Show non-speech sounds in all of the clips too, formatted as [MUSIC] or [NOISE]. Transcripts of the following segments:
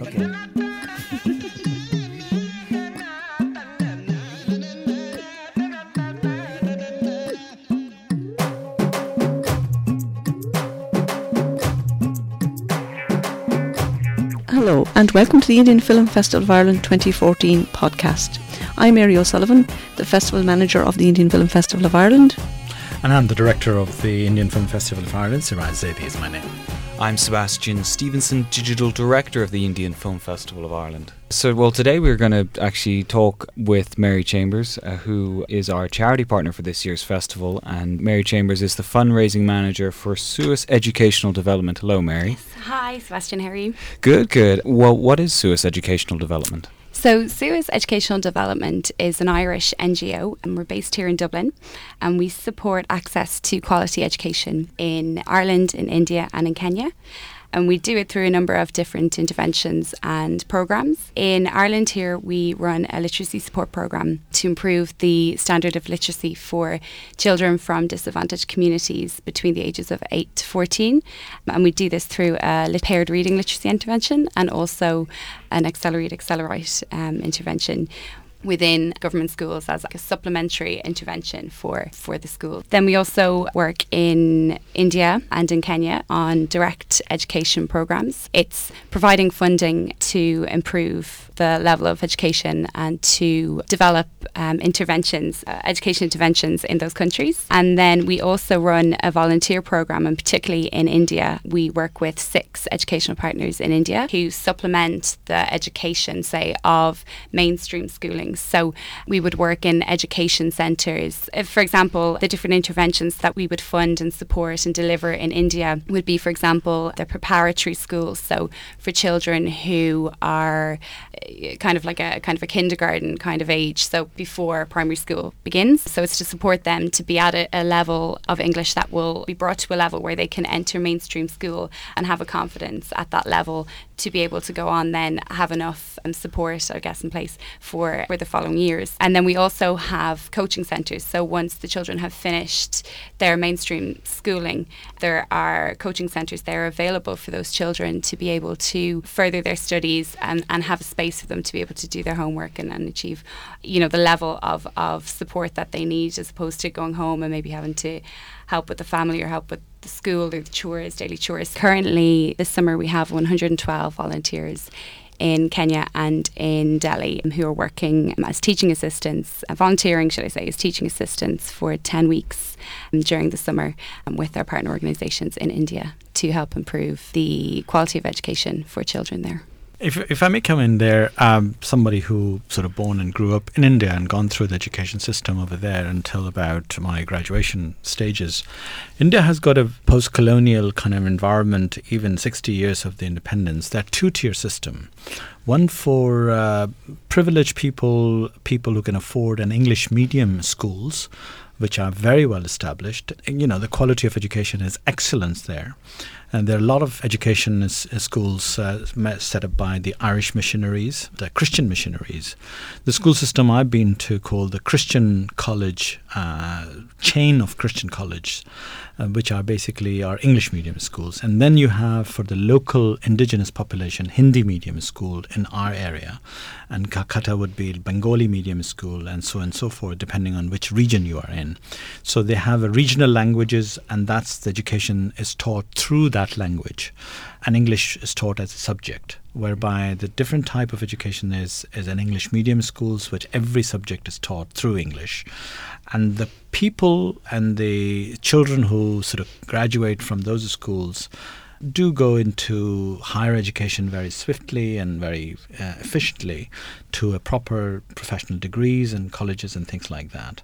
Okay. Hello, and welcome to the Indian Film Festival of Ireland 2014 podcast. I'm Mary O'Sullivan, the Festival Manager of the Indian Film Festival of Ireland. And I'm the director of the Indian Film Festival of Ireland. Siraj Zaidi is my name. I'm Sebastian Stevenson, Digital Director of the Indian Film Festival of Ireland. So, well, today we're going to actually talk with Mary Chambers, uh, who is our charity partner for this year's festival. And Mary Chambers is the fundraising manager for SUAS Educational Development. Hello, Mary. Hi, Sebastian. How are you? Good, good. Well, what is SUAS Educational Development? So, SUAS Educational Development is an Irish NGO, and we're based here in Dublin. And we support access to quality education in Ireland, in India, and in Kenya. And we do it through a number of different interventions and programs. In Ireland, here, we run a literacy support program to improve the standard of literacy for children from disadvantaged communities between the ages of 8 to 14. And we do this through a paired reading literacy intervention and also an accelerate accelerate um, intervention within government schools as like a supplementary intervention for for the school. Then we also work in India and in Kenya on direct education programs. It's providing funding to improve the level of education and to develop um, interventions, uh, education interventions in those countries. And then we also run a volunteer program, and particularly in India, we work with six educational partners in India who supplement the education, say, of mainstream schooling. So we would work in education centres. For example, the different interventions that we would fund and support and deliver in India would be, for example, the preparatory schools. So for children who are uh, kind of like a kind of a kindergarten kind of age, so before primary school begins. So it's to support them to be at a, a level of English that will be brought to a level where they can enter mainstream school and have a confidence at that level to be able to go on then have enough um, support, I guess, in place for, for the following years. And then we also have coaching centres. So once the children have finished their mainstream schooling, there are coaching centres there available for those children to be able to further their studies and, and have a space for them to be able to do their homework and, and achieve, you know, the level of, of support that they need as opposed to going home and maybe having to help with the family or help with the school or the chores, daily chores. Currently, this summer we have 112 volunteers in Kenya and in Delhi who are working as teaching assistants, uh, volunteering, should I say, as teaching assistants for 10 weeks um, during the summer um, with our partner organisations in India to help improve the quality of education for children there. If, if I may come in there, um, somebody who sort of born and grew up in India and gone through the education system over there until about my graduation stages, India has got a post colonial kind of environment, even 60 years of the independence, that two tier system. One for uh, privileged people, people who can afford an English medium schools, which are very well established. You know, the quality of education is excellence there. And there are a lot of education is, is schools uh, set up by the Irish missionaries, the Christian missionaries. The school system I've been to called the Christian College uh, chain of Christian colleges, uh, which are basically our English medium schools. And then you have for the local indigenous population Hindi medium school in our area, and Calcutta would be Bengali medium school, and so on and so forth, depending on which region you are in. So they have regional languages, and that's the education is taught through that language, and English is taught as a subject. Whereby the different type of education is is an English medium schools, which every subject is taught through English, and the people and the children who sort of graduate from those schools do go into higher education very swiftly and very uh, efficiently to a proper professional degrees and colleges and things like that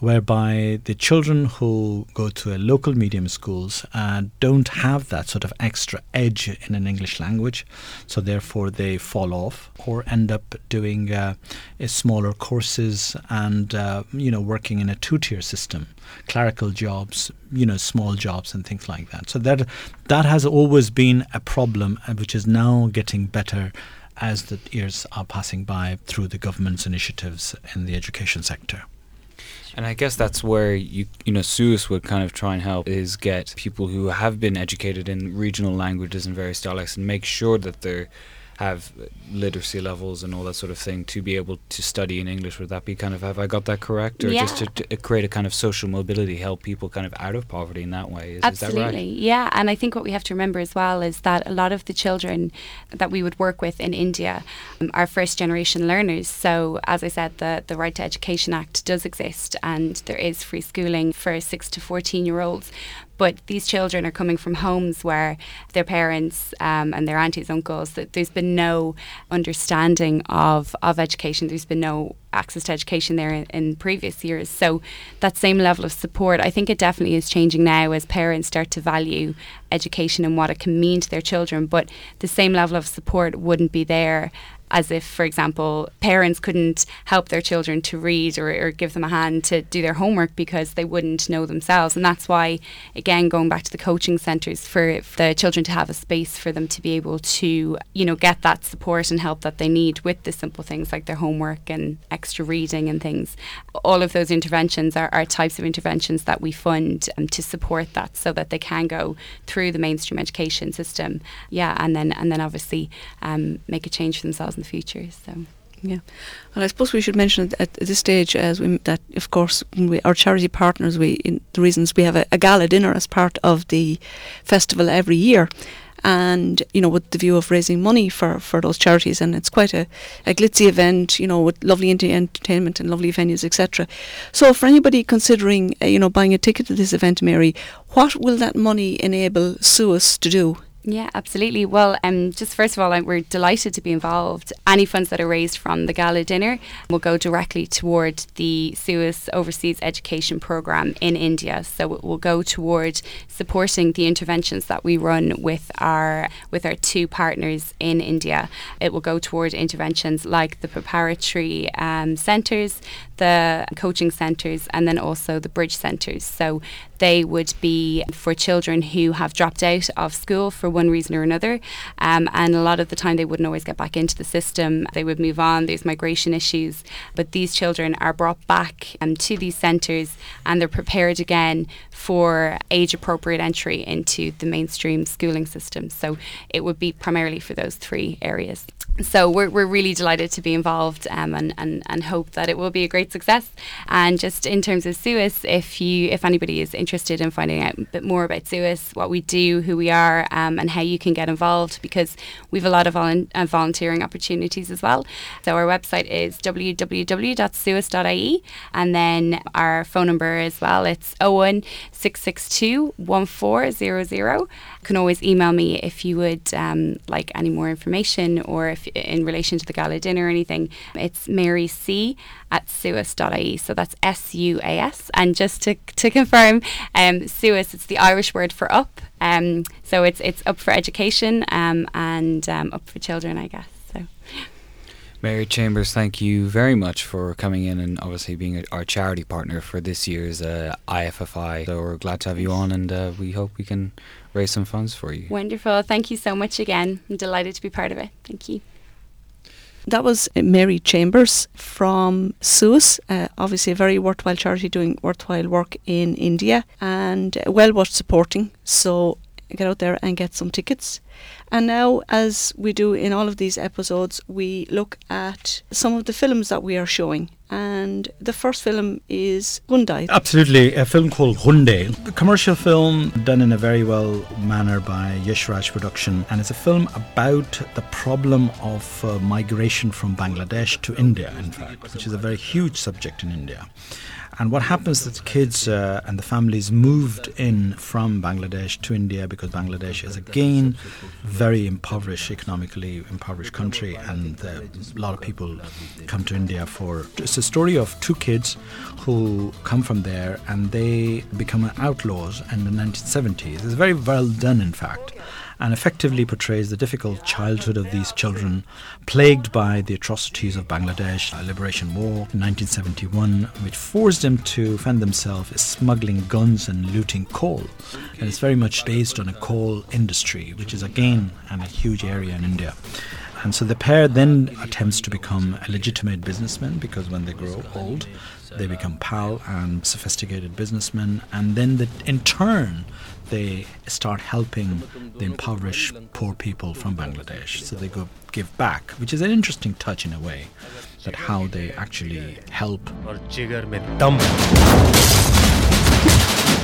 whereby the children who go to a local medium schools uh, don't have that sort of extra edge in an English language, so therefore they fall off or end up doing uh, smaller courses and uh, you know working in a two-tier system, clerical jobs, you know small jobs and things like that. So that that has always been a problem, uh, which is now getting better as the years are passing by through the government's initiatives in the education sector. And I guess that's where you you know SUAS would kind of try and help is get people who have been educated in regional languages and various dialects and make sure that they're have literacy levels and all that sort of thing to be able to study in English. Would that be kind of have I got that correct, or Yeah. just to, to create a kind of social mobility, help people kind of out of poverty in that way? Is, is Absolutely, that right? yeah. And I think what we have to remember as well is that a lot of the children that we would work with in India um, are first generation learners. So, as I said, the, the Right to Education Act does exist and there is free schooling for 6 to 14 year olds. But these children are coming from homes where their parents um, and their aunties, uncles, that there's been no understanding of, of education. There's been no access to education there in, in previous years. So that same level of support, I think it definitely is changing now as parents start to value education and what it can mean to their children. But the same level of support wouldn't be there as if, for example, parents couldn't help their children to read or, or give them a hand to do their homework because they wouldn't know themselves. And that's why, again, going back to the coaching centres, for the children to have a space for them to be able to, you know, get that support and help that they need with the simple things like their homework and extra reading and things. All of those interventions are, are types of interventions that we fund um, to support that so that they can go through the mainstream education system. Yeah, and then and then obviously um, make a change for themselves in the future. So. Yeah, and I suppose we should mention at, this stage as we, that, of course, we, our charity partners, we in the reasons we have a, a gala dinner as part of the festival every year, and you know with the view of raising money for, for those charities, and it's quite a, a glitzy event, you know, with lovely ent- entertainment and lovely venues, etc. So for anybody considering, uh, you know, buying a ticket to this event, Mary, what will that money enable SUAS to do? Yeah, absolutely. Well, um, just first of all, we're delighted to be involved. Any funds that are raised from the gala dinner will go directly toward the SUAS Overseas Education Programme in India. So it will go toward supporting the interventions that we run with our with our two partners in India. It will go toward interventions like the preparatory um, centres, the coaching centres, and then also the bridge centres. So they would be for children who have dropped out of school for one reason or another. Um, and a lot of the time, they wouldn't always get back into the system. They would move on. There's migration issues. But these children are brought back um, to these centres and they're prepared again for age appropriate entry into the mainstream schooling system. So it would be primarily for those three areas. So we're, we're really delighted to be involved um, and, and, and hope that it will be a great success. And just in terms of SUAS, if you if anybody is interested in finding out a bit more about SUAS, what we do, who we are, um, and how you can get involved, because we've a lot of volun- uh, volunteering opportunities as well. So our website is www.suas.ie, and then our phone number as well. It's 01 662 1400. You can always email me if you would um, like any more information or if in relation to the gala dinner or anything. It's Mary C at suas.ie. So that's S U A S. And just to, to confirm, um, suas, it's the Irish word for up. Um, so it's it's up for education um, and um, up for children, I guess. So. Mary Chambers, thank you very much for coming in and obviously being a, our charity partner for this year's uh, IFFI. So we're glad to have you on and uh, we hope we can raise some funds for you. Wonderful. Thank you so much again. I'm delighted to be part of it. Thank you. That was Mary Chambers from SUAS, uh, obviously a very worthwhile charity doing worthwhile work in India and uh, well worth supporting. So get out there and get some tickets. And now, as we do in all of these episodes, we look at some of the films that we are showing. And the first film is Gunday. Absolutely, a film called Gunday, a commercial film done in a very well manner by Yashraj Production, and it's a film about the problem of uh, migration from Bangladesh to India, in fact, which is a very huge subject in India. And what happens is the kids uh, and the families moved in from Bangladesh to India because Bangladesh is again very impoverished, economically impoverished country, and uh, a lot of people come to India for. It's a story of two kids who come from there and they become outlaws in the 1970s. It's very well done, in fact and effectively portrays the difficult childhood of these children, plagued by the atrocities of Bangladesh Liberation War in 1971, which forced them to fend themselves smuggling guns and looting coal. And it's very much based on a coal industry, which is again a huge area in India. And so the pair then attempts to become a legitimate businessman because when they grow old, they become pal and sophisticated businessmen. And then the, in turn, they start helping the impoverished poor people from Bangladesh. So they go give back, which is an interesting touch in a way, that how they actually help.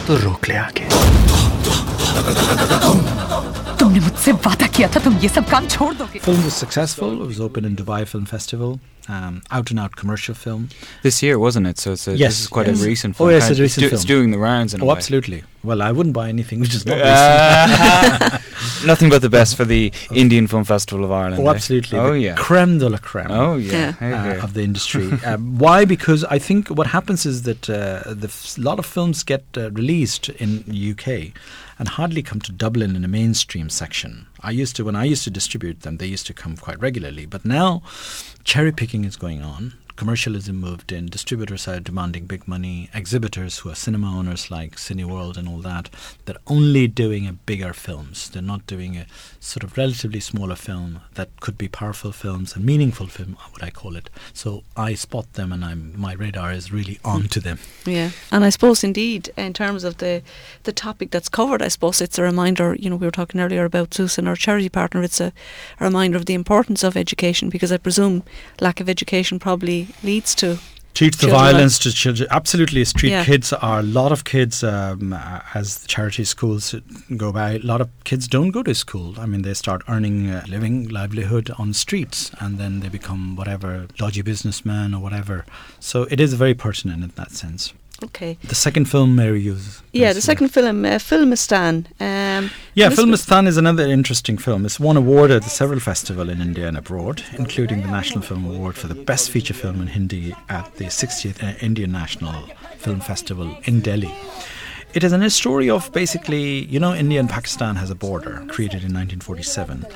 तो रोक ले आगे तुमने मुझसे वादा किया था तुम ये सब काम छोड़ दोगे Film was successful. It was open in Dubai Film Festival. Um, out and out commercial film. This year, wasn't it? So it's a, Yes, this is quite yes. a recent Oh, film. yes, a Kind of- recent it's, do- it's film. doing the rounds in a Oh, way. absolutely. Well, I wouldn't buy anything which is not [LAUGHS] recent. Uh, [LAUGHS] Nothing but the best for the [LAUGHS] Indian Film Festival of Ireland. Oh, eh? absolutely. Oh the yeah. Creme de la creme. Oh yeah. Yeah. Hey, uh, hey. of the industry. uh, why? Because I think what happens is that uh, the f- lot of films get uh, released in UK and hardly come to Dublin in a mainstream section. I used to when I used to distribute them, they used to come quite regularly. But now, cherry picking is going on. Commercialism moved in. Distributors are demanding big money. Exhibitors who are cinema owners like Cineworld and all that, they're only doing bigger films. They're not doing a sort of relatively smaller film that could be powerful films and meaningful film, what I call it. So I spot them, and I'm my radar is really on to them. Yeah, and I suppose indeed, in terms of the the topic that's covered, I suppose it's a reminder. You know, we were talking earlier about SUAS, our charity partner. It's a, a reminder of the importance of education because I presume lack of education probably leads to Teach the violence to children. Absolutely, street Yeah. kids are a lot of kids. Um, uh, as the charity schools go by, a lot of kids don't go to school. I mean, they start earning a living livelihood on streets, and then they become whatever dodgy businessmen or whatever. So it is very pertinent in that sense. Okay. The second film, Mary uses. Yeah, the second film, uh, Filmistan. Um, Yeah, Filmistan is another interesting film. It's won award at several festivals in India and abroad, including the National Film Award for the Best Feature Film in Hindi at the 60th uh, Indian National Film Festival in Delhi. It is a story of basically, you know, India and Pakistan has a border created in 1947,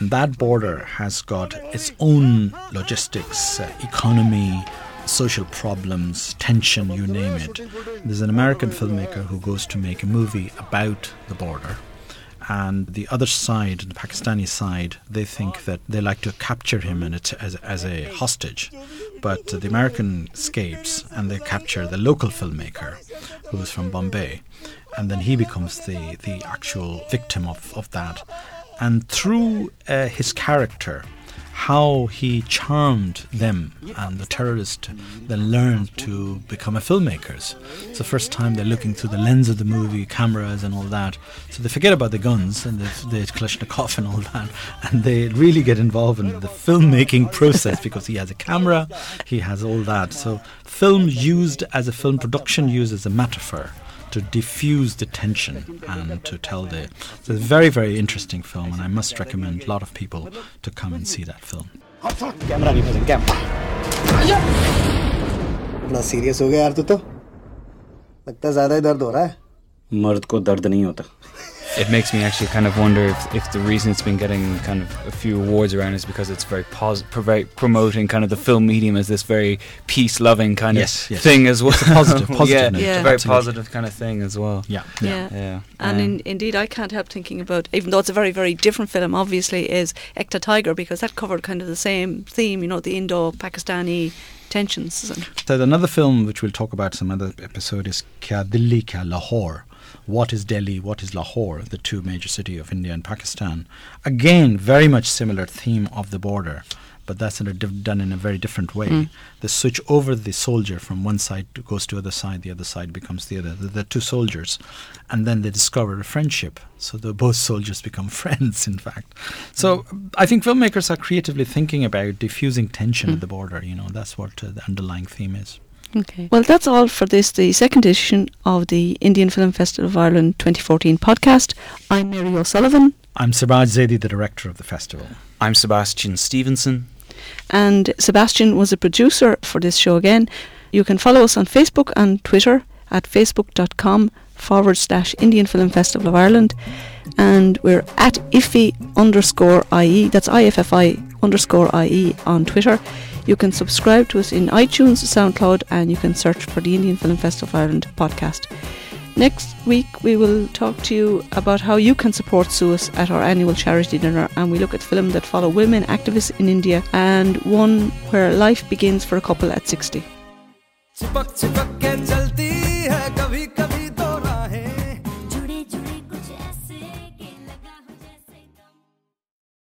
and that border has got its own logistics, uh, economy, social problems, tension, you name it. There's an American filmmaker who goes to make a movie about the border. And the other side, the Pakistani side, they think that they like to capture him and as, as a hostage. But the American escapes and they capture the local filmmaker who is from Bombay. And then he becomes the, the actual victim of, of that. And through uh, his character, how he charmed them and the terrorists then learned to become a filmmakers. It's the first time they're looking through the lens of the movie, cameras and all that. So they forget about the guns and the, the Kalashnikov and all that, and they really get involved in the filmmaking process because he has a camera, he has all that. So film used as a film production used as a metaphor to diffuse the tension and to tell the. It's a very, very interesting film, and I must recommend a lot of people to come and see that film. Camera नहीं पसंद camera इतना serious हो गया यार तू तो लगता है ज्यादा ही दर्द हो रहा है मर्द को दर्द नहीं होता it makes me actually kind of wonder if, if the reason it's been getting kind of a few awards around is because it's very pos- pro- promoting kind of the film medium as this very peace-loving kind Yes, of yes. thing as well. It's a positive- [LAUGHS] positive yeah, note, Yeah. it's a very absolutely. positive kind of thing as well. Yeah, Yeah. Yeah, And um, in, indeed, I can't help thinking about, even though it's a very, very different film, obviously, is Ek Tha Tiger, because that covered kind of the same theme, you know, the Indo Pakistani tensions. So another film which we'll talk about some other episode is Kya Delhi Kya Lahore. What is Delhi? What is Lahore? The two major cities of India and Pakistan. Again, very much similar theme of the border, but that's in a diff- done in a very different way. Hmm. They switch over the soldier from one side to, goes to other side, the other side becomes the other. The, the two soldiers, and then they discover a friendship. So the both soldiers become [LAUGHS] friends. In fact, so hmm. I think filmmakers are creatively thinking about diffusing tension at hmm. the border. You know, that's what uh, the underlying theme is. Okay. Well, that's all for this, the second edition of the Indian Film Festival of Ireland 2014 podcast. I'm Mary O'Sullivan, I'm Siraj Zaidi, the director of the festival. I'm Sebastian Stevenson. and Sebastian was a producer for this show again. You can follow us on Facebook and Twitter at facebook.com forward slash Indian Film Festival of Ireland. And we're at IFI underscore IE, that's IFFI underscore IE on Twitter. You can subscribe to us in iTunes, SoundCloud, and you can search for the Indian Film Festival of Ireland podcast. Next week, we will talk to you about how you can support SUAS at our annual charity dinner, and we look at film that follow women activists in India and one where life begins for a couple at 60.